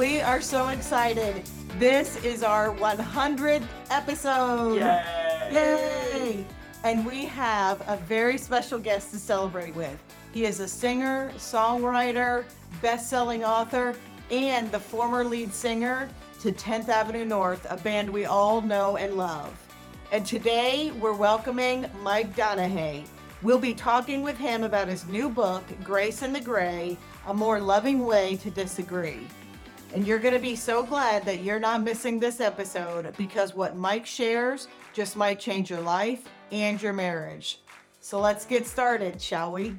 We are so excited. This is our 100th episode. Yay! Yay! And we have a very special guest to celebrate with. He is a singer, songwriter, best-selling author, and the former lead singer to 10th Avenue North, a band we all know and love. And today we're welcoming Mike Donehey. We'll be talking with him about his new book, Grace in the Gray, A More Loving Way to Disagree. And you're going to be so glad that you're not missing this episode because what Mike shares just might change your life and your marriage. So let's get started, shall we?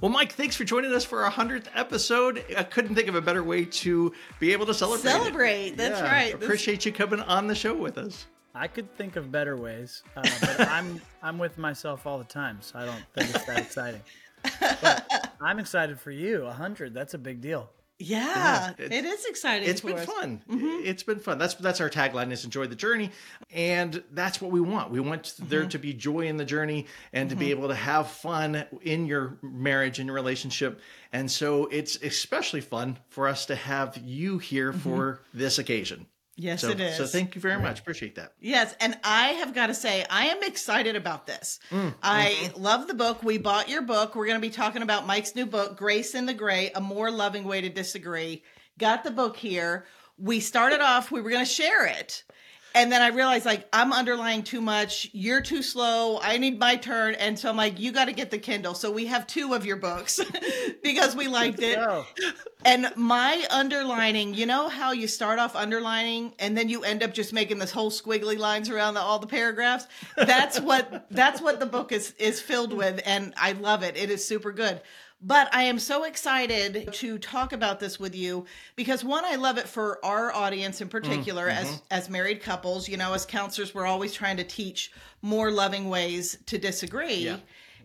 Well, Mike, thanks for joining us for our 100th episode. I couldn't think of a better way to be able to celebrate. it. Celebrate, that's Yeah, right. This- Appreciate you coming on the show with us. I could think of better ways, uh, but I'm I'm with myself all the time, so I don't think it's that exciting. But I'm excited for you. A hundred, that's a big deal. Yeah, Yeah, it is exciting. It's been us. fun. Mm-hmm. It's been fun. That's that's our tagline is enjoy the journey. And that's what we want. We want Mm-hmm. there to be joy in the journey and to be able to have fun in your marriage and your relationship. And so it's especially fun for us to have you here for this occasion. Mm-hmm. Yes, so, it is. So thank you very much. Appreciate that. Yes, and I have got to say, I am excited about this. I love the book. We bought your book. We're going to be talking about Mike's new book, Grace in the Gray A More Loving Way to Disagree. Got the book here. We started off, we were going to share it. And then I realized, like, I'm underlying too much. You're too slow. I need my turn. And so I'm like, you got to get the Kindle. So we have two of your books because we liked it. And my underlining, you know how you start off underlining and then you end up just making this whole squiggly lines around the, all the paragraphs. That's what that's what the book is is filled with, and I love it. It is super good. But I am so excited to talk about this with you because one, I love it for our audience in particular, mm-hmm. as as married couples. You know, as counselors, we're always trying to teach more loving ways to disagree. Yeah.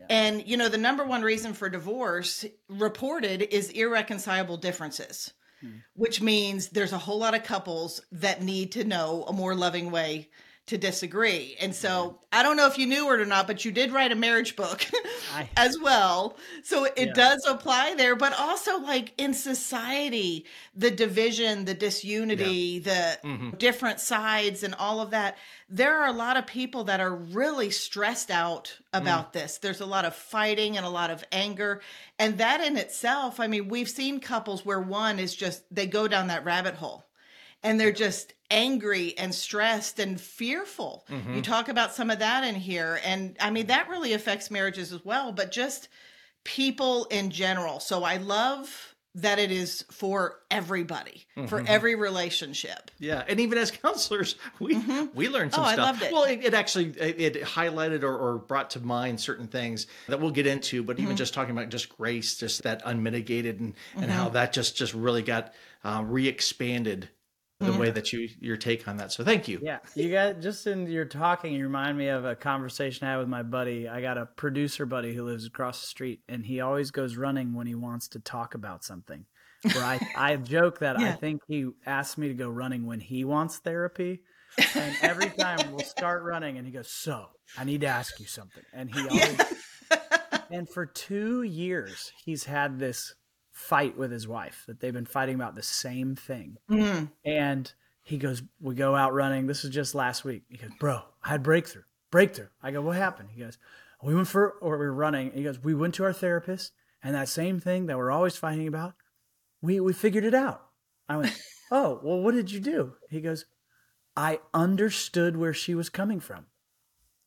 And you know, the number one reason for divorce reported is irreconcilable differences, hmm. which means there's a whole lot of couples that need to know a more loving way to disagree. And so I don't know if you knew it or not, but you did write a marriage book I- as well. So it Yeah. does apply there, but also like in society, the division, the disunity, the Mhm. different sides and all of that. There are a lot of people that are really stressed out about this. There's a lot of fighting and a lot of anger. And that in itself, I mean, we've seen couples where one is just, they go down that rabbit hole and they're just angry and stressed and fearful. You talk about some of that in here. And I mean, that really affects marriages as well, but just people in general. So I love that it is for everybody, for every relationship. Yeah, and even as counselors, we we learned some Oh, I stuff. loved it. Well, it, it actually it, it highlighted or, or brought to mind certain things that we'll get into. But Mm-hmm. even just talking about just grace, just that unmitigated, and and Mm-hmm. how that just just really got uh, re-expanded the Mm-hmm. way that you your take on that. So thank you. yeah. You got just in your talking, you remind me of a conversation I had with my buddy. I got a producer buddy who lives across the street, and he always goes running when he wants to talk about something. Where I I joke that I think he asks me to go running when he wants therapy. And every time we'll start running, and he goes, "So, I need to ask you something." And he always, and for two years, he's had this fight with his wife that they've been fighting about the same thing. Mm. And he goes, "We go out running. This is just last week." He goes, "Bro, I had breakthrough, breakthrough." I go, "What happened?" He goes, "We went for, or we were running." He goes, "We went to our therapist, and that same thing that we're always fighting about, we we figured it out." I went, "Oh, well, what did you do?" He goes, "I understood where she was coming from."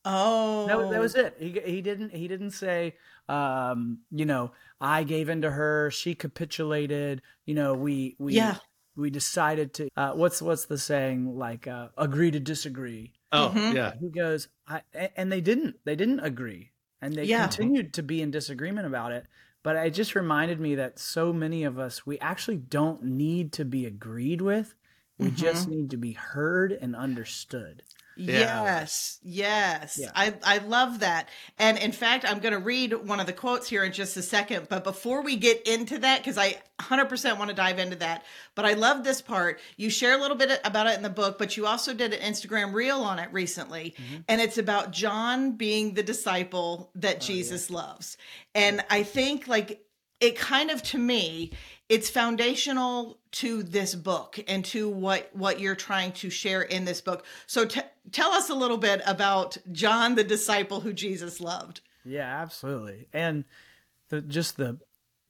Oh, That, was- that was it. He he didn't he didn't say, um, you know, I gave in to her, she capitulated. You know, we we Yeah. we decided to. Uh, what's what's the saying? Like, uh, agree to disagree. Oh Mhm. yeah. He goes, I a- and they didn't. They didn't agree, and they Yeah. continued to be in disagreement about it. But it just reminded me that so many of us, we actually don't need to be agreed with. We just need to be heard and understood. Yeah. Yes, yes. Yeah. I, I love that. And in fact, I'm going to read one of the quotes here in just a second. But before we get into that, because I 100% want to dive into that, but I love this part. You share a little bit about it in the book, but you also did an Instagram reel on it recently. Mm-hmm. And it's about John being the disciple that oh, Jesus loves. And I think, like, it kind of to me it's foundational to this book and to what what you're trying to share in this book so t- tell us a little bit about john the disciple who jesus loved Yeah, absolutely. And the just the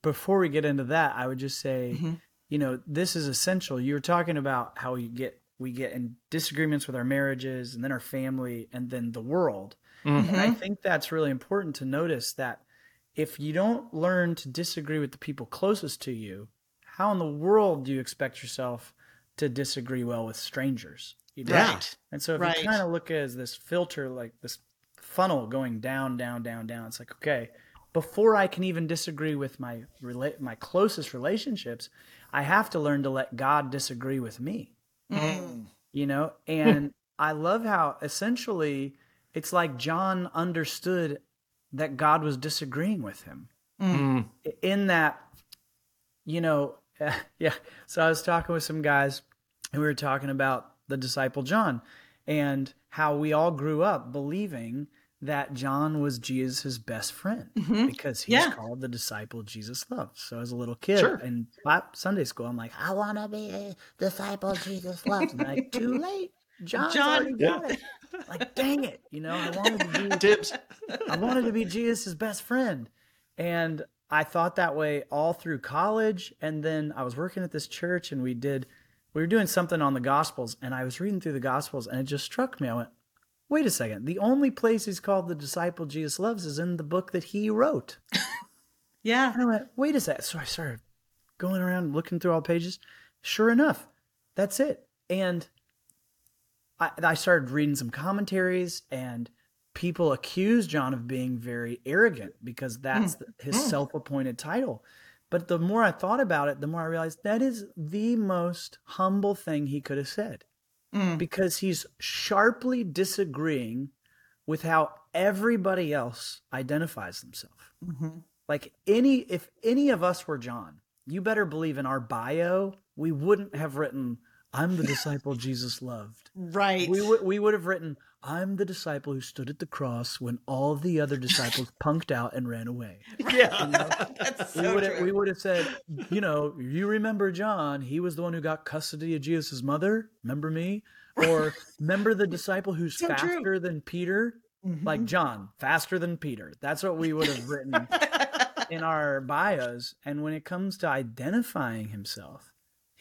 before we get into that, I would just say, mm-hmm. you know, this is essential. You were talking about how you get we get in disagreements with our marriages and then our family and then the world. Mm-hmm. And I think that's really important to notice that if you don't learn to disagree with the people closest to you, how in the world do you expect yourself to disagree well with strangers? You know? Right And so if Right. you kind of look at it as this filter, like this funnel going down, down, down, down, it's like, okay, before I can even disagree with my rela- my closest relationships, I have to learn to let God disagree with me. Mm. You know, and I love how essentially it's like John understood that God was disagreeing with him Mm. in that you know yeah so i was talking with some guys and we were talking about the disciple john and how we all grew up believing that john was jesus' best friend because he's Yeah. called the disciple jesus loved so as a little kid Sure. in sunday school i'm like i want to be a disciple jesus loves and I'm like too late John's John- already got it. Like, dang it, you know, I wanted to be Dibs. I wanted to be Jesus' best friend. And I thought that way all through college. And then I was working at this church and we did, we were doing something on the Gospels. And I was reading through the Gospels and it just struck me. I went, wait a second. The only place he's called the disciple Jesus loves is in the book that he wrote. yeah And I went, wait a second. So I started going around looking through all pages. Sure enough, that's it. And I, I started reading some commentaries, and people accuse John of being very arrogant because that's hmm. the, his hmm. self appointed title. But the more I thought about it, the more I realized that is the most humble thing he could have said hmm. because he's sharply disagreeing with how everybody else identifies themselves. Mm-hmm. Like any if any of us were john you better believe in our bio. We wouldn't have written i'm the disciple jesus loved. Right. We would we would have written i'm the disciple who stood at the cross when all the other disciples punked out and ran away. Yeah. that's we so would have, true. we would have said you know you remember john he was the one who got custody of jesus' mother remember me? Or remember the disciple who's So true. faster than peter? Mm-hmm. Like john faster than peter. That's what we would have written in our bios. And when it comes to identifying himself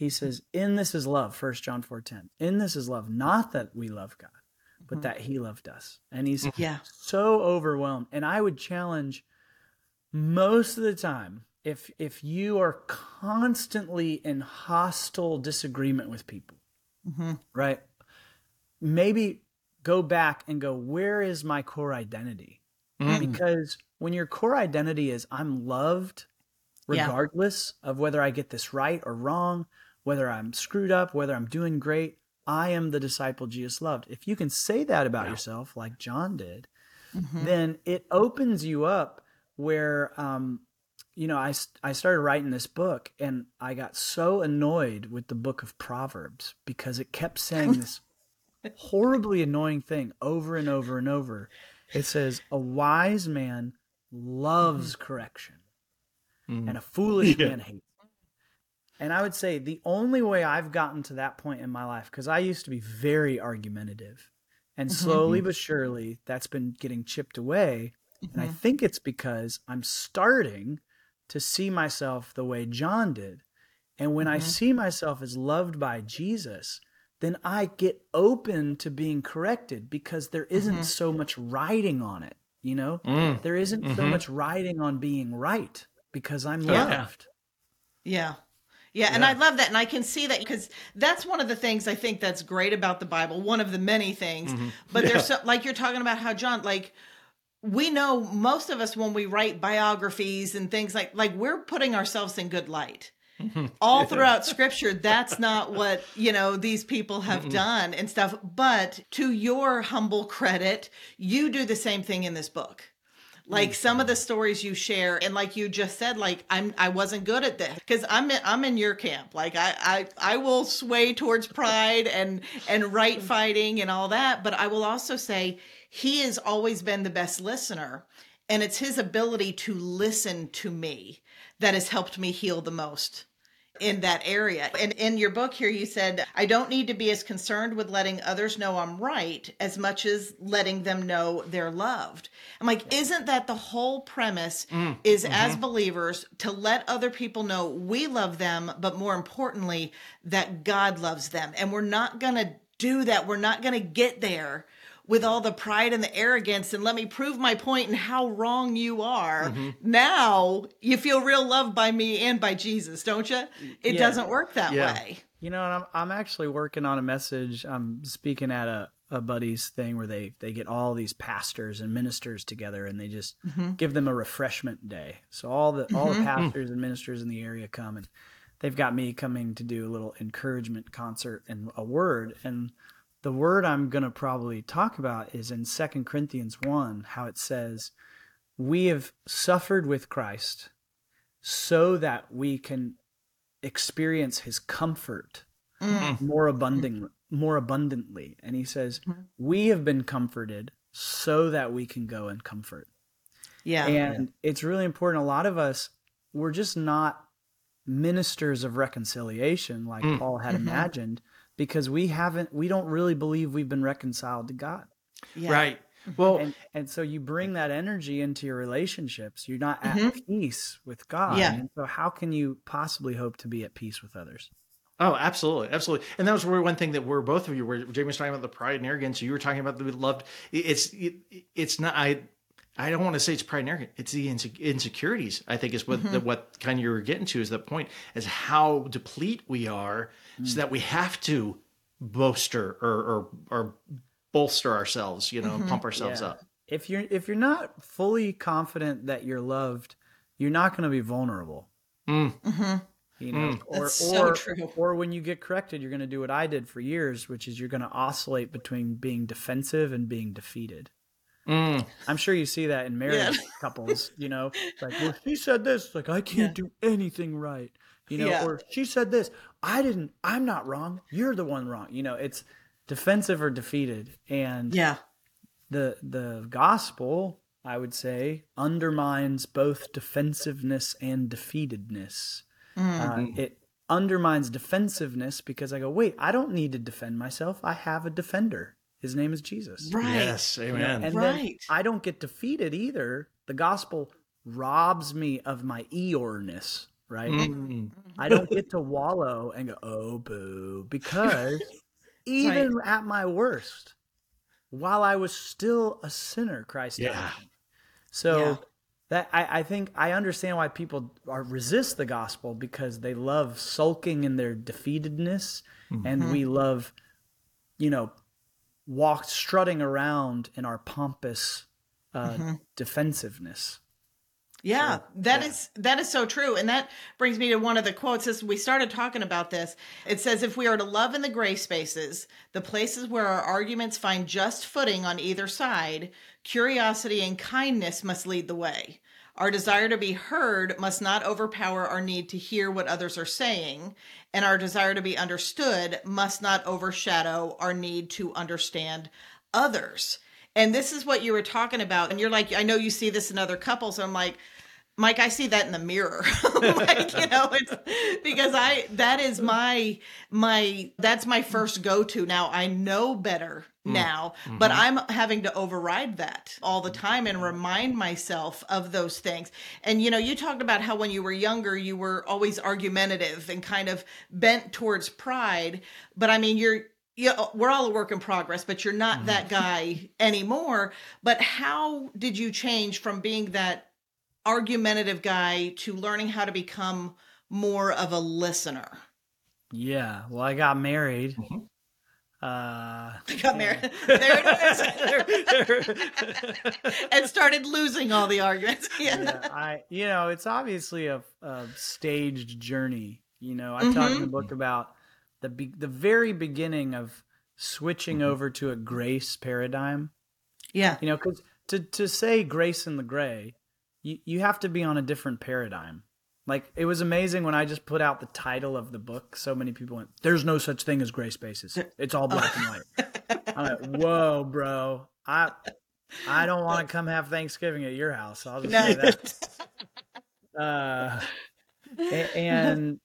he says in this is love First john 4.10 in this is love not that we love god but mm-hmm. that he loved us. And he's mm-hmm. yeah. so overwhelmed. And i would challenge most of the time if if you are constantly in hostile disagreement with people mm-hmm. right? Maybe go back and go where is my core identity? Because when your core identity is i'm loved Yeah. regardless of whether i get this right or wrong whether i'm screwed up whether i'm doing great i am the disciple jesus loved. If you can say that about yourself like john did mm-hmm. then it opens you up where um you know I, I started writing this book and i got so annoyed with the book of proverbs because it kept saying this horribly annoying thing over and over and over. It says a wise man loves mm-hmm. correction mm. and a foolish Yeah. man hates. it." And i would say the only way i've gotten to that point in my life because i used to be very argumentative and mm-hmm. slowly mm-hmm. but surely that's been getting chipped away. And i mm-hmm. think it's because i'm starting to see myself the way john did. And when i see myself as loved by jesus then i get open to being corrected because there isn't so much riding on it you know? Mm. there isn't so much riding on being right because i'm Yeah. loved. Yeah. Yeah, and I love that. And I can see that because that's one of the things I think that's great about the Bible, one of the many things. Mm-hmm. But there's so, like you're talking about how John, like, we know most of us when we write biographies and things like like we're putting ourselves in good light. Mm-hmm. All throughout scripture that's not what you know these people have done and stuff. But to your humble credit you do the same thing in this book like some of the stories you share and like you just said like i'm i wasn't good at this because i'm in, i'm in your camp. Like I, I i will sway towards pride and and right fighting and all that but i will also say he has always been the best listener and it's his ability to listen to me that has helped me heal the most in that area. And in your book here, you said, I don't need to be as concerned with letting others know I'm right as much as letting them know they're loved. I'm like, isn't that the whole premise mm, is mm-hmm. as believers to let other people know we love them, but more importantly, that God loves them. And we're not going to do that. We're not going to get there with all the pride and the arrogance and let me prove my point and how wrong you are. Mm-hmm. Now you feel real loved by me and by Jesus, don't you? It yeah. doesn't work that yeah. way. You know, I'm I'm actually working on a message. I'm speaking at a a buddy's thing where they they get all these pastors and ministers together and they just mm-hmm. give them a refreshment day. So all the all mm-hmm. the pastors and ministers in the area come and they've got me coming to do a little encouragement concert and a word and the word I'm going to probably talk about is in 2 Corinthians 1, how it says, We have suffered with Christ so that we can experience his comfort mm. more abundant, more abundantly. And he says, mm-hmm. We have been comforted so that we can go and comfort. Yeah. And it's really important. A lot of us, we're just not ministers of reconciliation like mm. Paul had mm-hmm. imagined because we haven't we don't really believe we've been reconciled to God. Yeah. Right. Well, and, and, so you bring that energy into your relationships. You're not at mm-hmm. peace with God. Yeah. And so how can you possibly hope to be at peace with others? Oh, absolutely, absolutely. And that was one thing that we're both of you were. Jamie was talking about the pride and arrogance. You were talking about the loved. It's it, it's not. I I don't want to say it's pride and arrogance. It's the insecurities. I think is what mm-hmm. the, what kind of you're getting to is the point is how deplete we are mm. so that we have to bolster or or, or bolster ourselves, you know, mm-hmm. pump ourselves yeah. up. If you're if you're not fully confident that you're loved, you're not going to be vulnerable. Mm. Mm-hmm. You know, mm. or That's or, so or when you get corrected, you're going to do what I did for years, which is you're going to oscillate between being defensive and being defeated. Mm. I'm sure you see that in married yeah. couples. You know, like, well, she said this, like I can't yeah. do anything right you know, yeah. or she said this. I didn't. I'm not wrong. You're the one wrong. You know, it's defensive or defeated, and yeah, the the gospel, I would say, undermines both defensiveness and defeatedness. Mm-hmm. Uh, it undermines defensiveness because I go, wait, I don't need to defend myself. I have a defender. His name is Jesus. Right. Yes. Amen. You know, and right. then I don't get defeated either. The gospel robs me of my Eeyoreness right? Mm-hmm. I don't get to wallow and go, oh, boo, because even right. at my worst, while I was still a sinner, Christ yeah. died. So yeah. that I, I think I understand why people are resist the gospel because they love sulking in their defeatedness, mm-hmm. and we love, you know, walk strutting around in our pompous uh, mm-hmm. defensiveness. Yeah, so, that yeah. is that is so true. And that brings me to one of the quotes as we started talking about this. It says if we are to love in the gray spaces, the places where our arguments find just footing on either side, curiosity and kindness must lead the way. Our desire to be heard must not overpower our need to hear what others are saying, and our desire to be understood must not overshadow our need to understand others. And this is what you were talking about. And you're like, I know you see this in other couples. I'm like, Mike, I see that in the mirror. like, you know, it's because I that is my my that's my first go-to. Now I know better mm. now, mm-hmm. but I'm having to override that all the time and remind myself of those things. And you know, you talked about how when you were younger, you were always argumentative and kind of bent towards pride. But I mean, you're yeah, we're all a work in progress, but you're not that mm-hmm. guy anymore. But how did you change from being that argumentative guy to learning how to become more of a listener? Yeah, well, I got married. Mm-hmm. Uh, I got married. there it is. and started losing all the arguments. Yeah. yeah. I, you know, it's obviously a, a staged journey. You know, I mm-hmm. talk in the book about the be- the very beginning of switching mm-hmm. over to a grace paradigm. Yeah, you know, because to to say grace in the gray, you you have to be on a different paradigm. Like it was amazing when I just put out the title of the book. So many people went, "There's no such thing as gray spaces. It's all black and white." I'm like, "Whoa, bro! I I don't want to come have Thanksgiving at your house. I'll just say that. Uh, and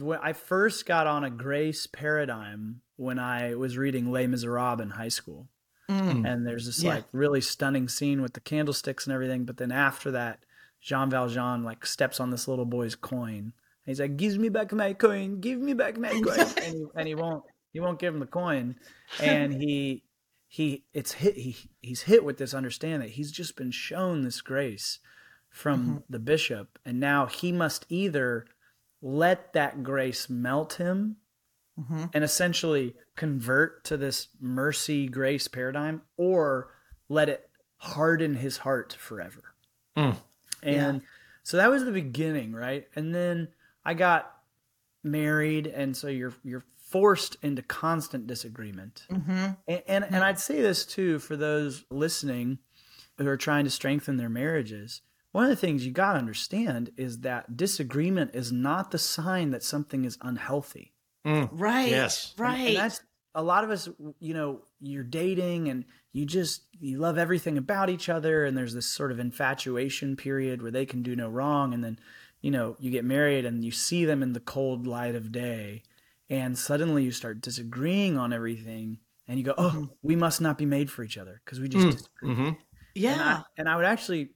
when I first got on a grace paradigm when I was reading Les Miserables in high school. Mm. And there's this Yeah. like really stunning scene with the candlesticks and everything. But then after that, Jean Valjean like steps on this little boy's coin. He's like, "Give me back my coin! Give me back my coin!" and, he, and he won't. He won't give him the coin. And he he it's hit. He he's hit with this understanding that he's just been shown this grace from the bishop, and now he must either let that grace melt him Mm-hmm. and essentially convert to this mercy grace paradigm or let it harden his heart forever. Mm. And so that was the beginning, right? And then I got married and so you're you're forced into constant disagreement. Mm-hmm. And, and and I'd say this too for those listening who are trying to strengthen their marriages. One of the things you got to understand is that disagreement is not the sign that something is unhealthy. Mm, right. Yes. Right. And, that's a lot of us, you know, you're dating and you just you love everything about each other and there's this sort of infatuation period where they can do no wrong and then, you know, you get married and you see them in the cold light of day and suddenly you start disagreeing on everything and you go, "Oh, mm-hmm. we must not be made for each other because we just mm, disagree." hmm yeah. And I, and I would actually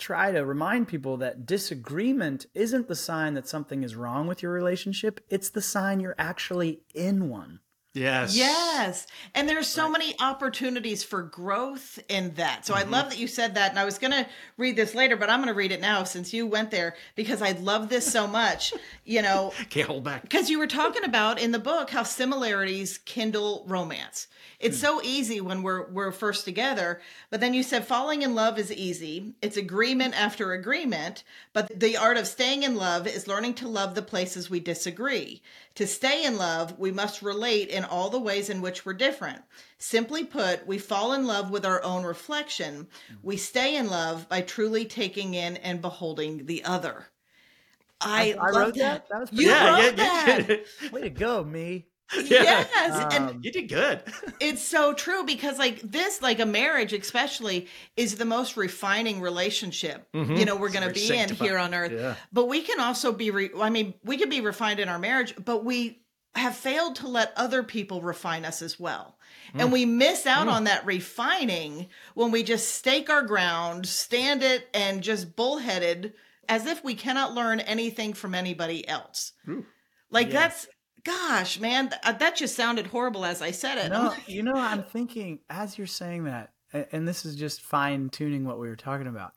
try to remind people that disagreement isn't the sign that something is wrong with your relationship. It's the sign you're actually in one. Yes. Yes. And there's so many opportunities for growth in that. So I mm-hmm. love that you said that. And I was going to read this later, but I'm going to read it now since you went there because I love this so much. You know, Can't hold back. because you were talking about in the book how similarities kindle romance. It's hmm. so easy when we're we're first together, but then you said falling in love is easy. It's agreement after agreement, but the art of staying in love is learning to love the places we disagree. To stay in love, we must relate in all the ways in which we're different. Simply put, we fall in love with our own reflection. We stay in love by truly taking in and beholding the other. I, I love wrote that. that? That was You yeah, wrote yeah, that. yeah. Way to go, me. Yes, and Um, You did good. it's so true because like this, like a marriage especially, is the most refining relationship mm-hmm. you know we're going to Very be in here on earth. Yeah. But we can also be. Re- I mean, we can be refined in our marriage, but we have failed to let other people refine us as well. And mm. we miss out mm. on that refining when we just stake our ground, stand it, and just bullheaded as if we cannot learn anything from anybody else. Like Yeah. that's, gosh, man, th- that just sounded horrible as I said it. No, like, you know, I'm thinking as you're saying that, and this is just fine tuning what we were talking about.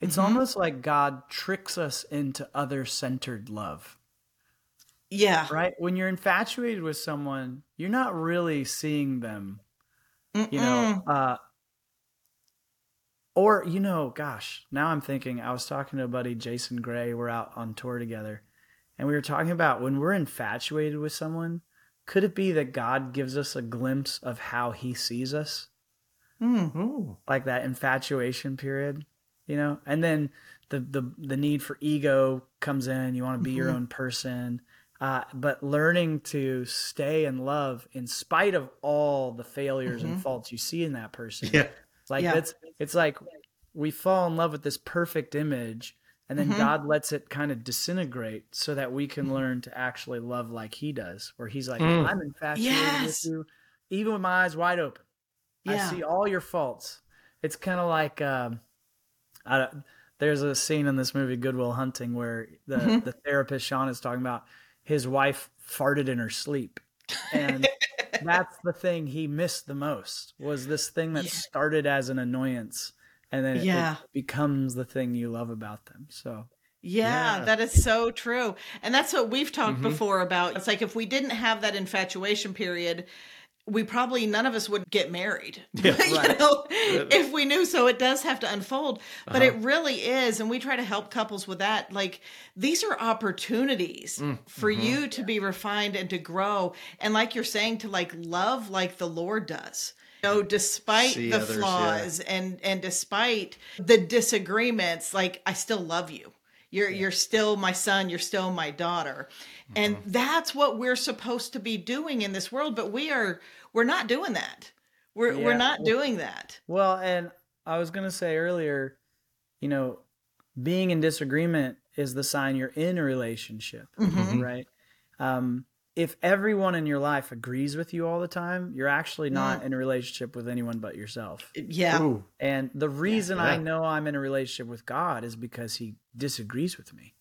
It's almost like God tricks us into other centered love, yeah, right? When you're infatuated with someone, you're not really seeing them, you know, uh, or, you know, gosh, now I'm thinking, I was talking to a buddy, Jason Gray, we're out on tour together, and we were talking about when we're infatuated with someone, could it be that God gives us a glimpse of how he sees us? Ooh. like that infatuation period, you know, and then the the the need for ego comes in. You want to be your Mm-hmm. own person, uh, but learning to stay in love in spite of all the failures and faults you see in that person. Yeah. like Mm-hmm. Yeah. it's it's like we fall in love with this perfect image. And Mm-hmm. then God lets it kind of disintegrate so that we can learn to actually love like He does, where He's like, Mm. I'm infatuated Yes. with you, even with my eyes wide open. Yeah. I see all your faults. It's kind of like um, I, don't- there's a scene in this movie Good Will Hunting where the Mm-hmm. the therapist Sean is talking about his wife farted in her sleep, and that's the thing he missed the most was this thing that started as an annoyance, and then it- Yeah. it becomes the thing you love about them. So Yeah, Yeah. that is so true. And that's what we've talked Mm-hmm. before about. It's like if we didn't have that infatuation period, we probably none of us would get married. you Right. know, if we knew so it does have to unfold. But Uh-huh. it really is, and we try to help couples with that. Like these are opportunities Mm, for mm-hmm. you to be refined and to grow. And like you're saying, to like love like the Lord does. Know, despite See the others, yeah. flaws and and despite the disagreements, like I still love you. You're you're still my son, you're still my daughter. And Mm-hmm. that's what we're supposed to be doing in this world, but we are we're not doing that. We're we're not doing that. Well, and I was going to say earlier, you know, being in disagreement is the sign you're in a relationship, Mhm. right? Um, if everyone in your life agrees with you all the time, you're actually not mm. in a relationship with anyone but yourself. Uh, yeah. Ooh. And the reason I know I'm in a relationship with God is because He disagrees with me.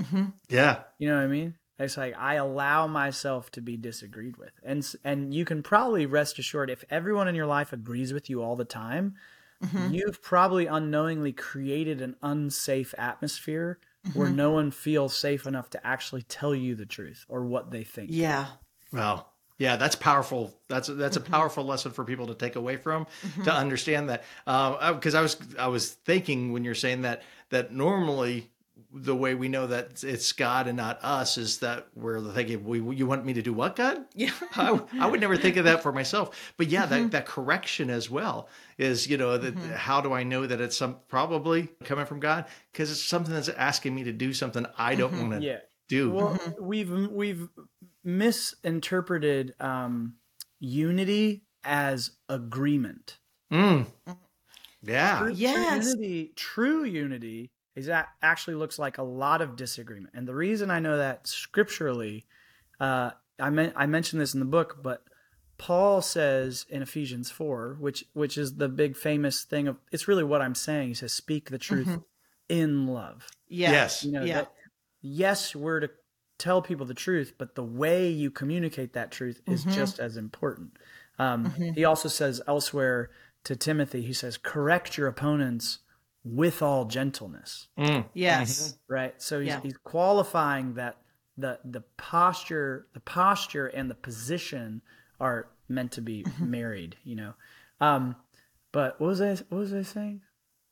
Mm-hmm. Yeah. You know what I mean? It's like I allow myself to be disagreed with, and and you can probably rest assured if everyone in your life agrees with you all the time, mm-hmm. you've probably unknowingly created an unsafe atmosphere where mm-hmm. no one feels safe enough to actually tell you the truth or what they think. Yeah. Well, yeah, that's powerful. That's that's a mm-hmm. powerful lesson for people to take away from mm-hmm. to understand that. Uh, because I was I was thinking when you're saying that that normally the way we know that it's God and not us is that we're thinking, we, you want me to do what, God? Yeah. I, I would never think of that for myself. But yeah, that, mm-hmm. that correction as well is, you know, that mm-hmm. how do I know that it's some probably coming from God? Because it's something that's asking me to do something I don't mm-hmm. want to Yeah. do. Well, we've we've misinterpreted um, unity as agreement. Mm. mm. Yeah. True, Yes. unity, true unity is that actually looks like a lot of disagreement. And the reason I know that scripturally, uh, I meant I mentioned this in the book, but Paul says in Ephesians four, which which is the big famous thing of it's really what I'm saying. He says, "Speak the truth in love." Yeah. Yes. You know, Yeah. that, yes, we're to tell people the truth, but the way you communicate that truth is just as important. Um, He also says elsewhere to Timothy, he says, correct your opponents with all gentleness, Mm. Yes. right? So he's, Yeah. he's qualifying that the the posture, the posture and the position are meant to be married, you know. Um, but what was I what was I saying?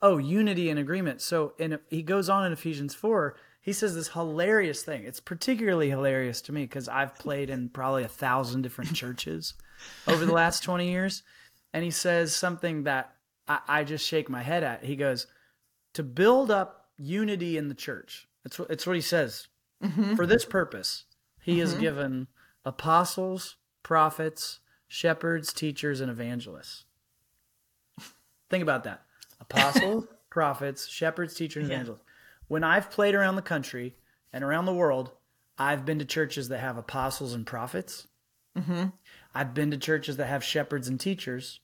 Oh, unity and agreement. So in he goes on in Ephesians 4, he says this hilarious thing. It's particularly hilarious to me because I've played in probably a thousand different churches over the last 20 years. And he says something that I, I just shake my head at. He goes, to build up unity in the church. It's what, it's what he says. Mm-hmm. For this purpose, he has mm-hmm. given apostles, prophets, shepherds, teachers, and evangelists. Think about that. Apostles, prophets, shepherds, teachers, and evangelists. When I've played around the country and around the world, I've been to churches that have apostles and prophets. Mm-hmm. I've been to churches that have shepherds and teachers.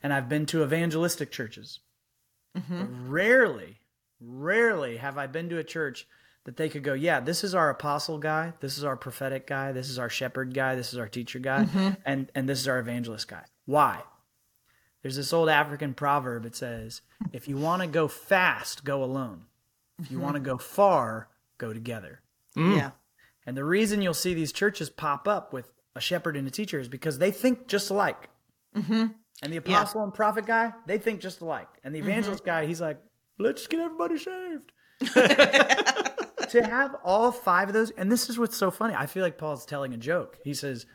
And I've been to evangelistic churches. But rarely, rarely have I been to a church that they could go, yeah, this is our apostle guy, this is our prophetic guy, this is our shepherd guy, this is our teacher guy, mm-hmm. and and this is our evangelist guy. Why? There's this old African proverb. It says, if you want to go fast, go alone. If you mm-hmm. want to go far, go together. Mm. Yeah. And the reason you'll see these churches pop up with a shepherd and a teacher is because they think just alike. Mm-hmm. And the apostle and prophet guy, they think just alike. And the mm-hmm. evangelist guy, he's like, let's get everybody shaved. to have all five of those, and this is what's so funny. I feel like Paul's telling a joke. He says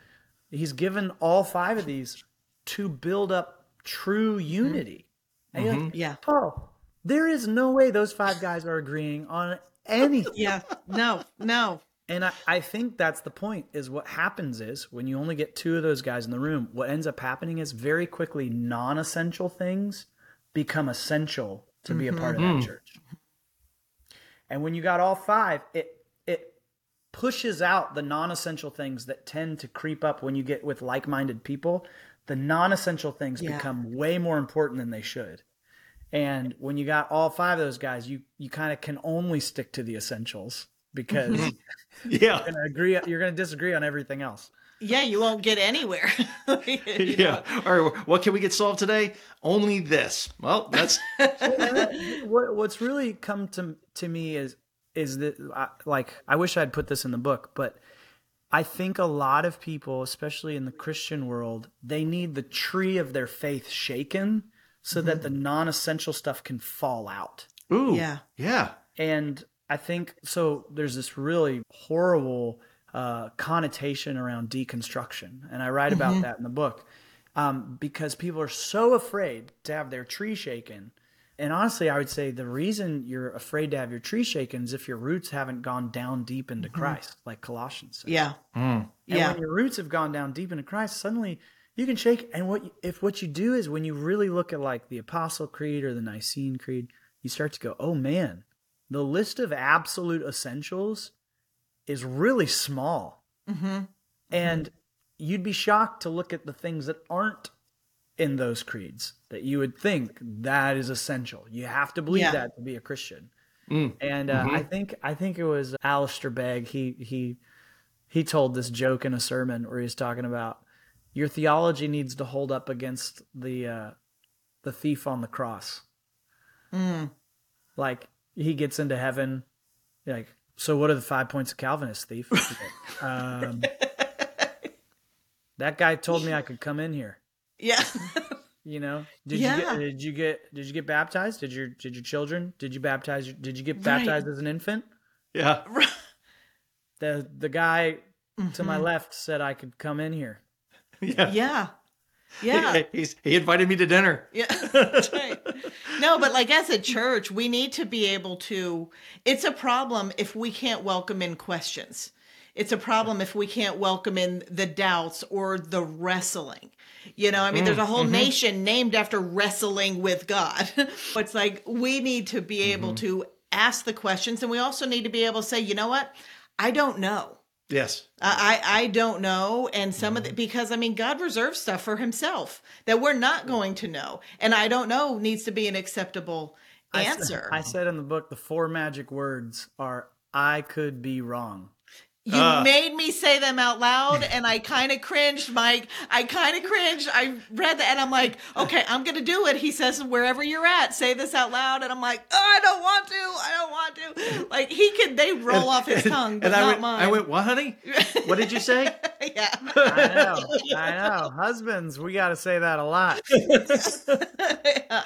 he's given all five of these to build up true mm-hmm. unity. And you're like, mm-hmm. Yeah. Paul, there is no way those five guys are agreeing on anything. Yeah. No. No. And I, I think that's the point is what happens is when you only get two of those guys in the room, what ends up happening is very quickly non essential things become essential to be a part of that mm-hmm. church. And when you got all five, it it pushes out the non essential things that tend to creep up when you get with like minded people. The non essential things Yeah. become way more important than they should. And when you got all five of those guys, you you kind of can only stick to the essentials because Yeah. gonna agree you're gonna disagree on everything else Yeah. You won't get anywhere. Yeah. All right. What can we get solved today? Only this. Well, that's what what's really come to to me is is that I, like I wish I'd put this in the book but I think a lot of people especially in the Christian world they need the tree of their faith shaken so that mm-hmm. the non-essential stuff can fall out ooh. Yeah. Yeah. and I think so. There's this really horrible uh, connotation around deconstruction, and I write about that in the book um, because people are so afraid to have their tree shaken. And honestly, I would say the reason you're afraid to have your tree shaken is if your roots haven't gone down deep into Christ, like Colossians. Says. Yeah. And Yeah. when your roots have gone down deep into Christ, suddenly You can shake, and what if what you do is when you really look at like the Apostle Creed or the Nicene Creed, you start to go, oh man, the list of absolute essentials is really small, Mm-hmm. and you'd be shocked to look at the things that aren't in those creeds that you would think that is essential. You have to believe Yeah. that to be a Christian. Mm. And uh, I think I think it was Alistair Begg. He he he told this joke in a sermon where he was talking about your theology needs to hold up against the uh, the thief on the cross. Mm. Like he gets into heaven, like so. What are the five points of Calvinist thief? um, that guy told me I could come in here. Yeah. You know, did Yeah. you get did you get did you get baptized? Did your did your children did you baptize? your- Did you get Right. baptized as an infant? Yeah. The the guy to my Mhm. left said I could come in here. Yeah. yeah. Yeah. He's, he invited me to dinner. Yeah, that's right. No, but like as a church, we need to be able to. It's a problem if we can't welcome in questions. It's a problem if we can't welcome in the doubts or the wrestling. You know, I mean, there's a mm, whole mm-hmm. nation named after wrestling with God. it's like we need to be able mm-hmm. to ask the questions, and we also need to be able to say, you know what, I don't know. Yes. I I I don't know, and some of the because I mean God reserves stuff for Himself that we're not going to know, and I don't know needs to be an acceptable I s- answer. I said in the book the four magic words are I could be wrong. You Ah. made me say them out loud, and I kind of cringed, Mike. I kind of cringed. I read that, and I'm like, okay, I'm gonna do it. He says, wherever you're at, say this out loud, and I'm like, oh, I don't want to. I don't want to. Like he could, they roll off his tongue, but and I not went, mine. I went, what, honey? What did you say? yeah. I know, I know. Husbands, we got to say that a lot. yeah,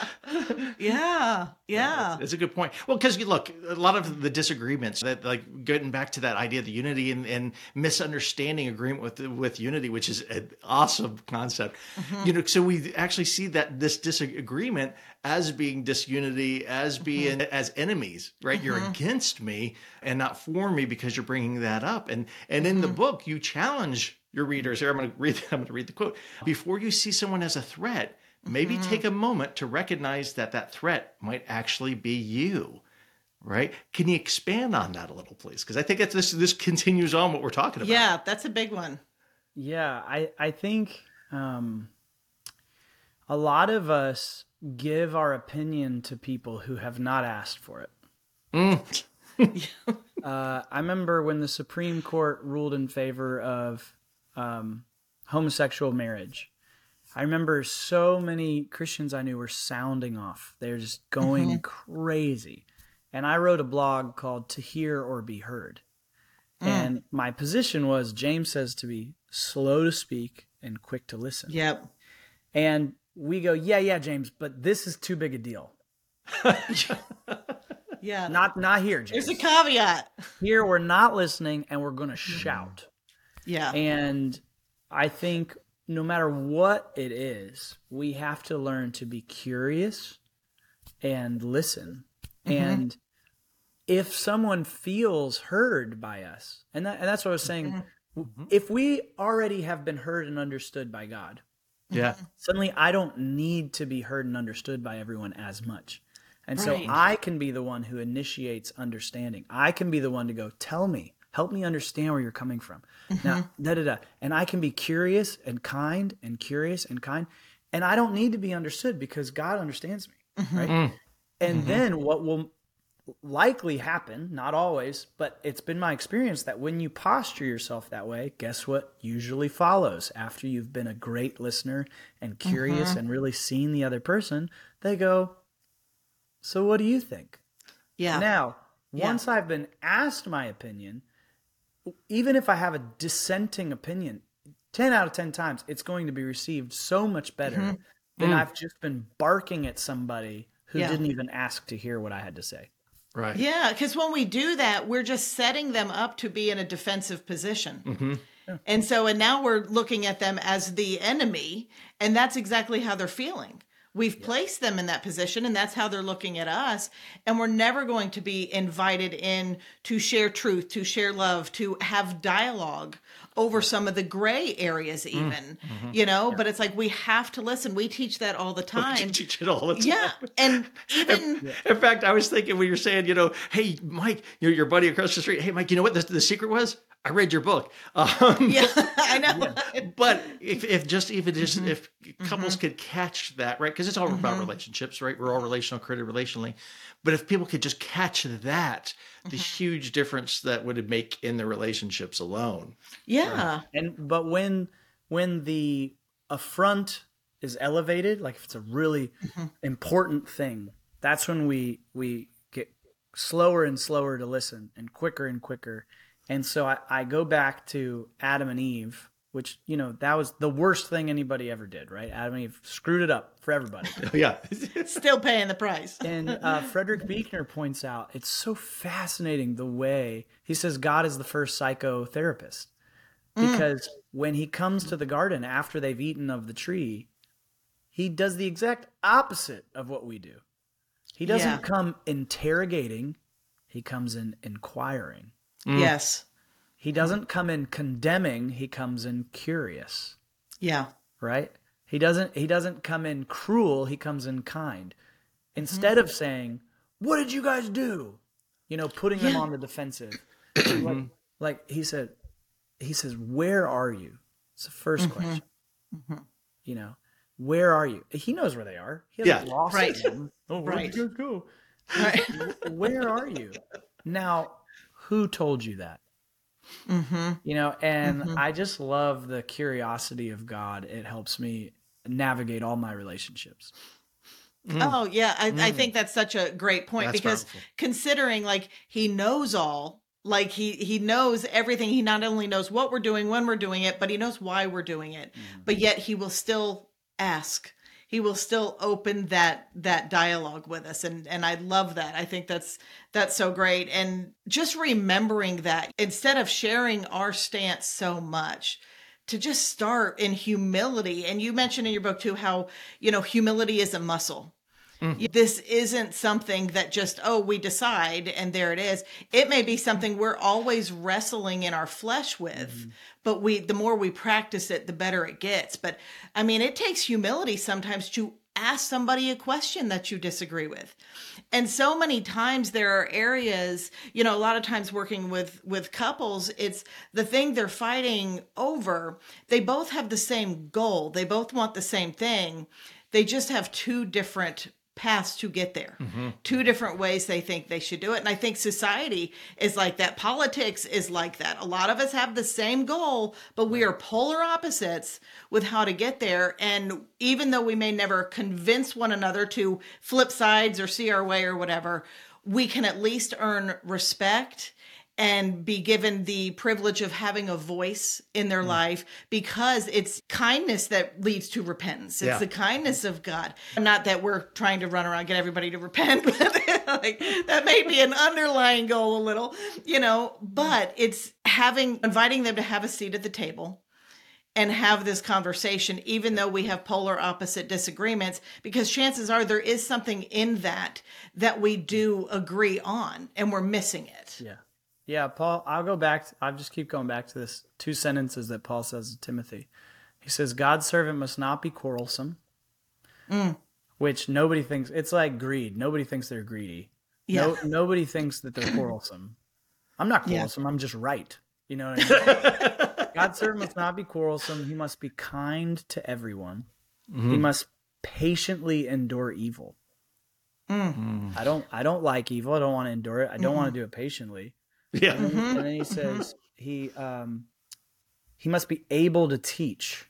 yeah. Yeah. It's a good point. Well, because you look, a lot of the disagreements that, like, getting back to that idea of the unity and, and misunderstanding agreement with with unity, which is an awesome concept. Mm-hmm. You know, so we actually see that this disagreement as being disunity, as mm-hmm. being as enemies, right? You're mm-hmm. against me and not for me because you're bringing that up. And and in the book, you challenge your readers. Here, I'm going to read. I'm going to read the quote. Before you see someone as a threat, maybe take a moment to recognize that that threat might actually be you. Right? Can you expand on that a little, please? Because I think it's, this this continues on what we're talking about. Yeah, that's a big one. Yeah, I I think um, a lot of us give our opinion to people who have not asked for it. Mm. Uh, I remember when the Supreme Court ruled in favor of um, homosexual marriage. I remember so many Christians I knew were sounding off. They were just going crazy. And I wrote a blog called To Hear or Be Heard. Hmm. And my position was James says to be slow to speak and quick to listen. Yep. And we go, yeah, yeah, James, but this is too big a deal. Yeah. Not not here, James. There's a caveat. Here we're not listening and we're going to hmm. shout. Yeah. And I think no matter what it is, we have to learn to be curious and listen. Mm-hmm. And if someone feels heard by us, and that, and that's what I was saying, mm-hmm. Mm-hmm. if we already have been heard and understood by God, Yeah. Mm-hmm. suddenly I don't need to be heard and understood by everyone as much. And so I can be the one who initiates understanding. I can be the one to go, tell me, help me understand where you're coming from. Now, da da da. And I can be curious and kind and curious and kind. And I don't need to be understood because God understands me. Right. Mm. And then what will likely happen, not always, but it's been my experience that when you posture yourself that way, guess what usually follows after you've been a great listener and curious mm-hmm. and really seen the other person? They go, So what do you think? yeah. Now, Yeah. once I've been asked my opinion, even if I have a dissenting opinion, 10 out of 10 times, it's going to be received so much better mm-hmm. than mm. I've just been barking at somebody who Yeah. didn't even ask to hear what I had to say. Right. Yeah, because when we do that, we're just setting them up to be in a defensive position. Mm-hmm. And so, and now we're looking at them as the enemy, and that's exactly how they're feeling. We've placed them in that position and that's how they're looking at us. And we're never going to be invited in to share truth, to share love, to have dialogue over some of the gray areas, Mm, even, mm-hmm. you know? But it's like we have to listen. We teach that all the time. teach it all the time. Yeah. And even, In fact, I was thinking when you're saying, you know, hey, Mike, your, your buddy across the street, hey, Mike, you know what the, the secret was? I read your book. Um, yeah, I know. but if, if just even just Mm-hmm. if couples could catch that right because it's all about relationships right we're all relational created relationally but if people could just catch that the Mm-hmm. huge difference that would it make in the relationships alone Yeah. And but when when the affront is elevated, like if it's a really important thing, that's when we we get slower and slower to listen and quicker and quicker. And so I, I go back to Adam and Eve, which you know that was the worst thing anybody ever did, right? Adam and Eve screwed it up for everybody. yeah Still paying the price. And uh, Frederick Buechner points out it's so fascinating the way he says God is the first psychotherapist because when he comes to the garden after they've eaten of the tree, he does the exact opposite of what we do. He doesn't Yeah. come interrogating, he comes in inquiring. Yes. He doesn't come in condemning, he comes in curious, Yeah. right? He doesn't he doesn't come in cruel, he comes in kind. Instead of saying, "What did you guys do?" You know, putting them Yeah. on the defensive. like, like he said he says, "Where are you?" It's the 1st mm-hmm. question. Mm-hmm. You know, where are you? He knows where they are. He hasn't Yeah. lost Right. them. Oh, where'd Right. you go? Right. where are you now who told you that mm-hmm. you know and mm-hmm. i just love the curiosity of god it helps me navigate all my relationships mm. Oh yeah, I, I mm. think that's such a great point That's because powerful. considering like he knows all, like he he knows everything. He not only knows what we're doing when we're doing it, but he knows why we're doing it. Mm-hmm. But yet he will still ask. He will still open that that dialogue with us, and and I love that. I think that's that's so great, and just remembering that instead of sharing our stance so much to just start in humility. And you mentioned in your book too how, you know, humility is a muscle. Mm. This isn't something that just, oh, we decide and there it is. It may be something we're always wrestling in our flesh with, mm-hmm. but we, the more we practice it, the better it gets. But I mean, it takes humility sometimes to ask somebody a question that you disagree with. And so many times there are areas you know a lot of times working with with couples it's the thing they're fighting over they both have the same goal. They both want the same thing. They just have two different paths to get there. Mm-hmm. Two different ways they think they should do it. And i think society is like that. Politics is like that. A lot of us have the same goal but we are polar opposites with how to get there. And even though we may never convince one another to flip sides or see our way or whatever we can at least earn respect and be given the privilege of having a voice in their mm. life because it's kindness that leads to repentance. It's Yeah. the kindness of God. Not that we're trying to run around get everybody to repent, but like that may be an underlying goal a little, you know, but it's having inviting them to have a seat at the table and have this conversation, even though we have polar opposite disagreements, because chances are there is something in that that we do agree on and we're missing it. yeah yeah paul i'll go back to, i'll just keep going back to this two sentences that paul says to timothy. He says god's servant must not be quarrelsome mm. which nobody thinks it's like greed. Nobody thinks they're greedy. No, nobody thinks that they're quarrelsome. I'm not Yeah. quarrelsome i'm just right. You know what i mean? God's servant must not be quarrelsome. He must be kind to everyone. He mm-hmm. must patiently endure evil. Mm. Mm. I don't i don't like evil. I don't want to endure it. I don't want to mm-hmm. do it patiently yeah. Mm-hmm. And then he mm-hmm. says he um he must be able to teach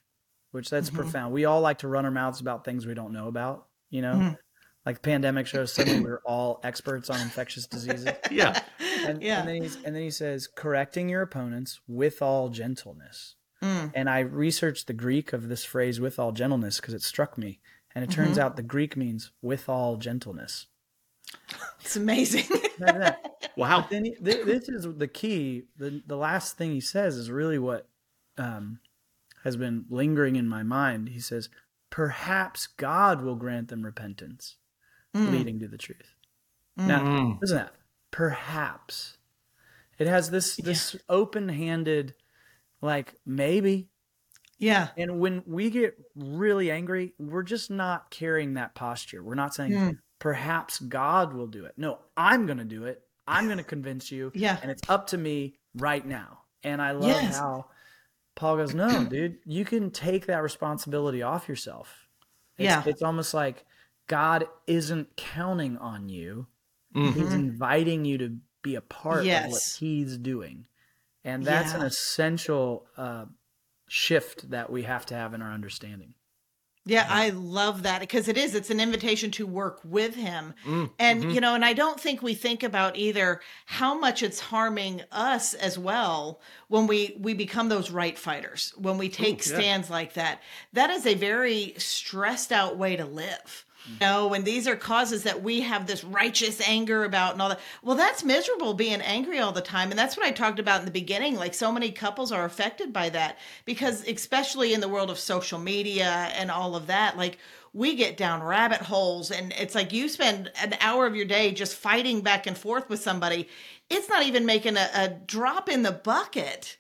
which that's mm-hmm. profound. We all like to run our mouths about things we don't know about you know? Like the pandemic shows suddenly we're all experts on infectious diseases. Yeah. And, Yeah. and then he's and then he says correcting your opponents with all gentleness. Mm. And i researched the greek of this phrase with all gentleness because it struck me. And it turns out the greek means with all gentleness It's amazing. Wow then he, th- this is the key. The the last thing he says is really what um, has been lingering in my mind. He says, perhaps God will grant them repentance, Mm. leading to the truth. Now, listen to that. Perhaps. It has this this open-handed like maybe Yeah. and when we get really angry, we're just not carrying that posture. We're not saying perhaps God will do it. No, I'm going to do it. I'm going to convince you. Yeah. And it's up to me right now. And I love Yes. how Paul goes, No, dude, you can take that responsibility off yourself. It's, Yeah. It's almost like God isn't counting on you, Mm-hmm. He's inviting you to be a part of what He's doing. And that's an essential uh, shift that we have to have in our understanding. Yeah, I love that because it is. It's an invitation to work with him. Mm, And, mm-hmm. you know, and I don't think we think about either how much it's harming us as well when we we become those right fighters, when we take yeah. stands like that. That is a very stressed out way to live. You know, and these are causes that we have this righteous anger about and all that. Well, that's miserable being angry all the time. And that's what I talked about in the beginning. Like so many couples are affected by that because, especially in the world of social media and all of that, like we get down rabbit holes and it's like you spend an hour of your day just fighting back and forth with somebody. It's not even making a, a drop in the bucket.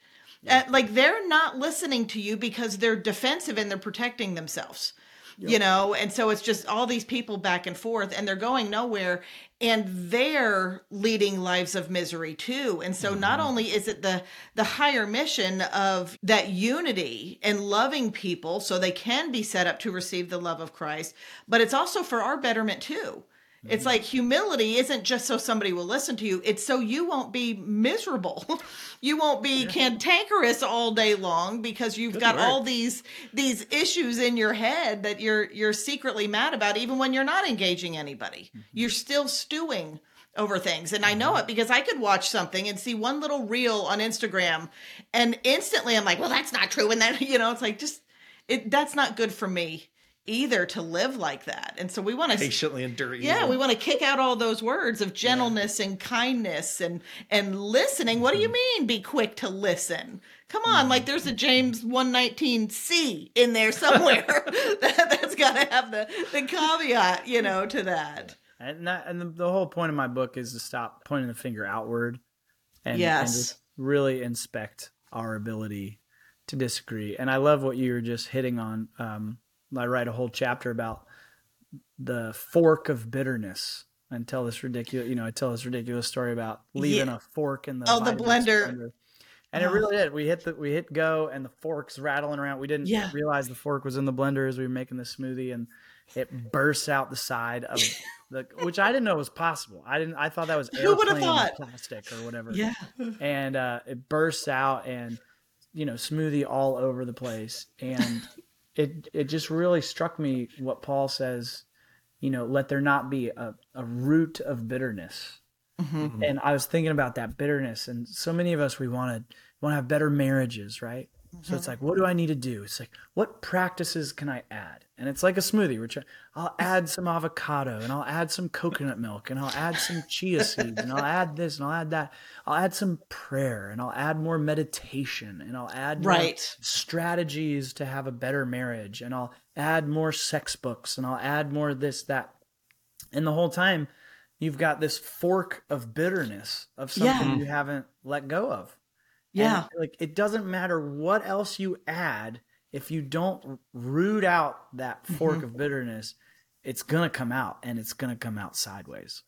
Uh, like they're not listening to you because they're defensive and they're protecting themselves you know and so it's just all these people back and forth and they're going nowhere and they're leading lives of misery too. And so not mm-hmm. only is it the the higher mission of that unity and loving people so they can be set up to receive the love of Christ but it's also for our betterment too it's mm-hmm. like humility isn't just so somebody will listen to you. It's so you won't be miserable. you won't be cantankerous all day long because you've got word. all these these issues in your head that you're you're secretly mad about even when you're not engaging anybody. Mm-hmm. You're still stewing over things. And I know mm-hmm. it because I could watch something and see one little reel on Instagram and instantly I'm like, "Well, that's not true." And then, you know, it's like just it that's not good for me either to live like that. And so we want to Patiently endure yeah, evil. we want to kick out all those words of gentleness and kindness and and listening. What do you mean be quick to listen? Come on, like there's a James 119C in there somewhere. that, that's got to have the the caveat, you know, to that. And that, and the, the whole point of my book is to stop pointing the finger outward and, and Yes. just really inspect our ability to disagree. And I love what you were just hitting on. Um, I write a whole chapter about the fork of bitterness and tell this ridiculous, you know, I tell this ridiculous story about leaving Yeah. a fork in the Oh, the Vitamix blender. And it Oh. really did. We hit the we hit go and the fork's rattling around. We didn't Yeah. realize the fork was in the blender as we were making the smoothie and it bursts out the side of the which I didn't know was possible. I didn't I thought that was Who would've airplane thought? plastic or whatever. Yeah. And uh, it bursts out and you know, smoothie all over the place. And it it just really struck me what Paul says, you know, let there not be a, a root of bitterness. Mm-hmm. And I was thinking about that bitterness, and so many of us we want to want to have better marriages, right? So Mm-hmm. it's like, what do I need to do? It's like, what practices can I add? And it's like a smoothie. Which I'll add some avocado, and I'll add some coconut milk, and I'll add some chia seeds, and I'll add this, and I'll add that. I'll add some prayer, and I'll add more meditation, and I'll add Right. strategies to have a better marriage, and I'll add more sex books, and I'll add more this that. And the whole time, you've got this fork of bitterness of something Yeah. you haven't let go of. And, Yeah. like it doesn't matter what else you add if you don't root out that fork Mm-hmm. of bitterness, it's gonna come out and it's gonna come out sideways.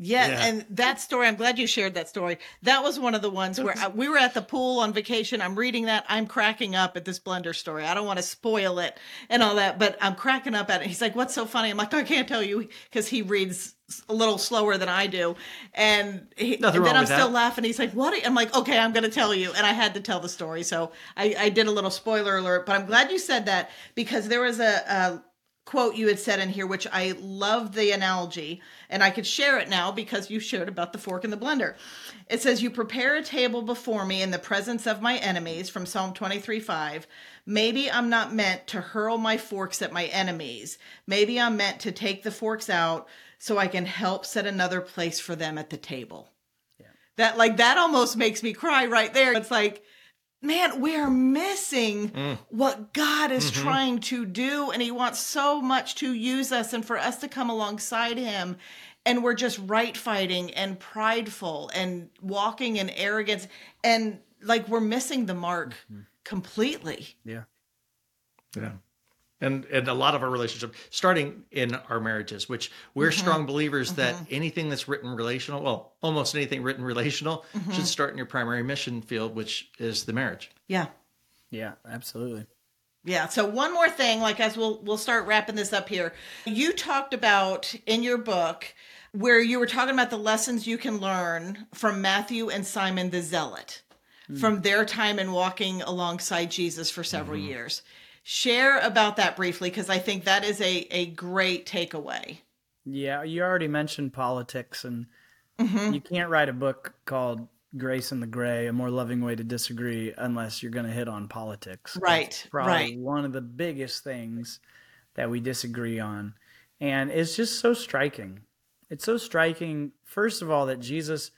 Yeah, Yeah. and that story, I'm glad you shared that story. That was one of the ones where I, we were at the pool on vacation. I'm reading that. I'm cracking up at this blender story. I don't want to spoil it and all that, but I'm cracking up at it. He's like, What's so funny? I'm like, I can't tell you because he reads a little slower than I do. And, he, Nothing and then I'm still that. laughing. He's like, What? I'm like, Okay, I'm going to tell you. And I had to tell the story. So I, I did a little spoiler alert, but I'm glad you said that because there was a, a quote you had said in here, which I love the analogy, and I could share it now because you shared about the fork in the blender. It says, You prepare a table before me in the presence of my enemies from Psalm 23 5. Maybe I'm not meant to hurl my forks at my enemies. Maybe I'm meant to take the forks out so I can help set another place for them at the table. That like that almost makes me cry right there. It's like man, we are missing Mm. what God is Mm-hmm. trying to do. And He wants so much to use us and for us to come alongside Him. And we're just right fighting and prideful and walking in arrogance. And like we're missing the mark Mm-hmm. completely. Yeah. Yeah. And and a lot of our relationship starting in our marriages, which we're Mm-hmm. strong believers that anything that's written relational, well, almost anything written relational Mm-hmm. should start in your primary mission field, which is the marriage. Yeah. Yeah, absolutely. Yeah. So one more thing, like as we'll we'll start wrapping this up here. You talked about in your book where you were talking about the lessons you can learn from Matthew and Simon the Zealot from their time in walking alongside Jesus for several years. Share about that briefly because I think that is a a great takeaway. Yeah, you already mentioned politics, and Mm-hmm. you can't write a book called Grace in the Gray, A More Loving Way to Disagree, unless you're going to hit on politics. That's Right, probably right. one of the biggest things that we disagree on. And it's just so striking. It's so striking, first of all, that Jesus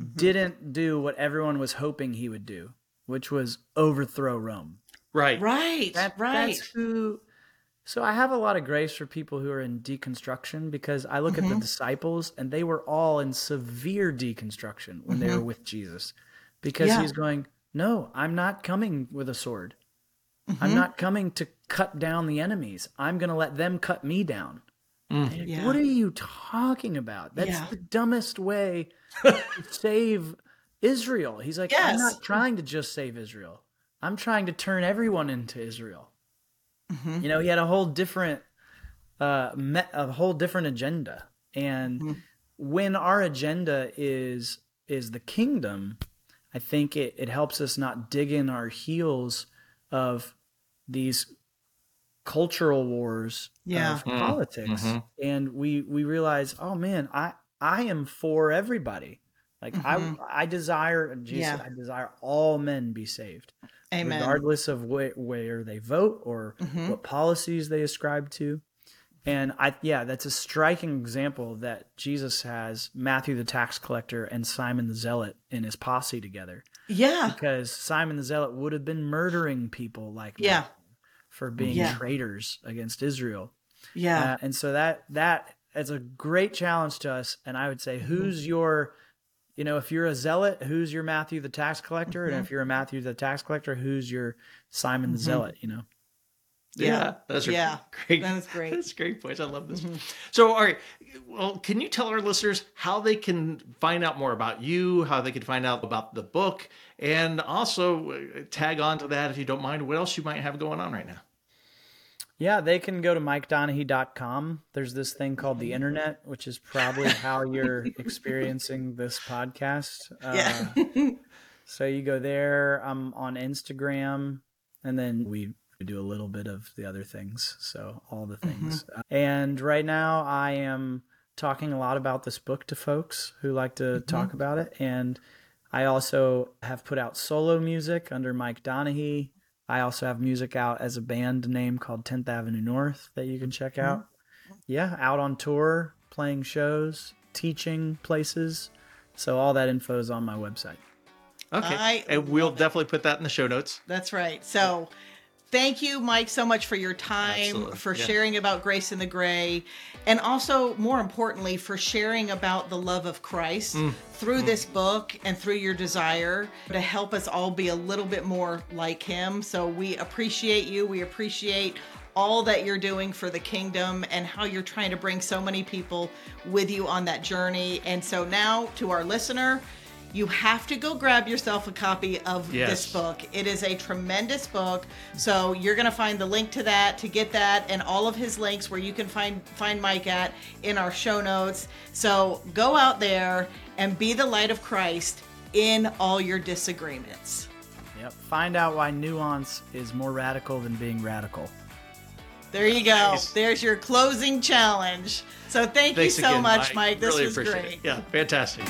Mm-hmm. didn't do what everyone was hoping he would do, which was overthrow Rome. Right. Right. That, right. That's who. So I have a lot of grace for people who are in deconstruction because I look Mm-hmm. at the disciples and they were all in severe deconstruction when they were with Jesus because Mm-hmm. Yeah. he's going, No, I'm not coming with a sword. Mm-hmm. I'm not coming to cut down the enemies. I'm going to let them cut me down. Yeah. What are you talking about? That's Yeah. the dumbest way to save Israel. He's like, I'm not trying to just save Israel. I'm trying to turn everyone into Israel. Mm-hmm. You know, he had a whole different, uh, me- a whole different agenda. And Mm-hmm. when our agenda is is the kingdom, I think it, it helps us not dig in our heels of these cultural wars Yeah. of politics and we we realize oh man i i am for everybody like i i desire jesus Yeah. i desire all men be saved Amen. regardless of wh- where they vote or what policies they ascribe to and i yeah that's a striking example that jesus has matthew the tax collector and simon the zealot in his posse together Yeah. because simon the zealot would have been murdering people like Yeah. Matthew for being Yeah. traitors against israel Yeah. uh, and so that that is a great challenge to us. And I would say, Mm-hmm. who's your, you know, if you're a zealot, who's your Matthew the tax collector, Mm-hmm. and if you're a Matthew the tax collector, who's your Simon the zealot? You know. Yeah, Yeah. those are Yeah. great. That is great. Mm-hmm. That's great points. I love this. So, all right. Well, can you tell our listeners how they can find out more about you, how they can find out about the book, and also uh, tag on to that if you don't mind, what else you might have going on right now? Yeah, they can go to mikedonehey.com. There's this thing called the internet, which is probably how you're experiencing this podcast. Uh, Yeah. So you go there. I'm on Instagram, and then we do a little bit of the other things. So all the things. Uh, And right now, I am talking a lot about this book to folks who like to talk about it. And I also have put out solo music under Mike Donehey. I also have music out as a band name called 10th Avenue North that you can check mm-hmm. out. Yeah, out on tour, playing shows, teaching places. So all that info is on my website. Okay. I and we'll definitely put that in the show notes. That's right. So thank you, Mike, so much for your time, Absolutely. for Yeah. sharing about Grace in the Gray, and also, more importantly, for sharing about the love of Christ Mm. through this book and through your desire to help us all be a little bit more like Him. So we appreciate you. We appreciate all that you're doing for the kingdom and how you're trying to bring so many people with you on that journey. And so now, to our listener, you have to go grab yourself a copy of Yes. this book. It is a tremendous book. So you're going to find the link to that to get that and all of his links where you can find find Mike at in our show notes. So go out there and be the light of Christ in all your disagreements. Yep. Find out why nuance is more radical than being radical. There you go. Nice. There's your closing challenge. So thank Thanks you so again, much, Mike. This really was appreciate great. it. Yeah, fantastic.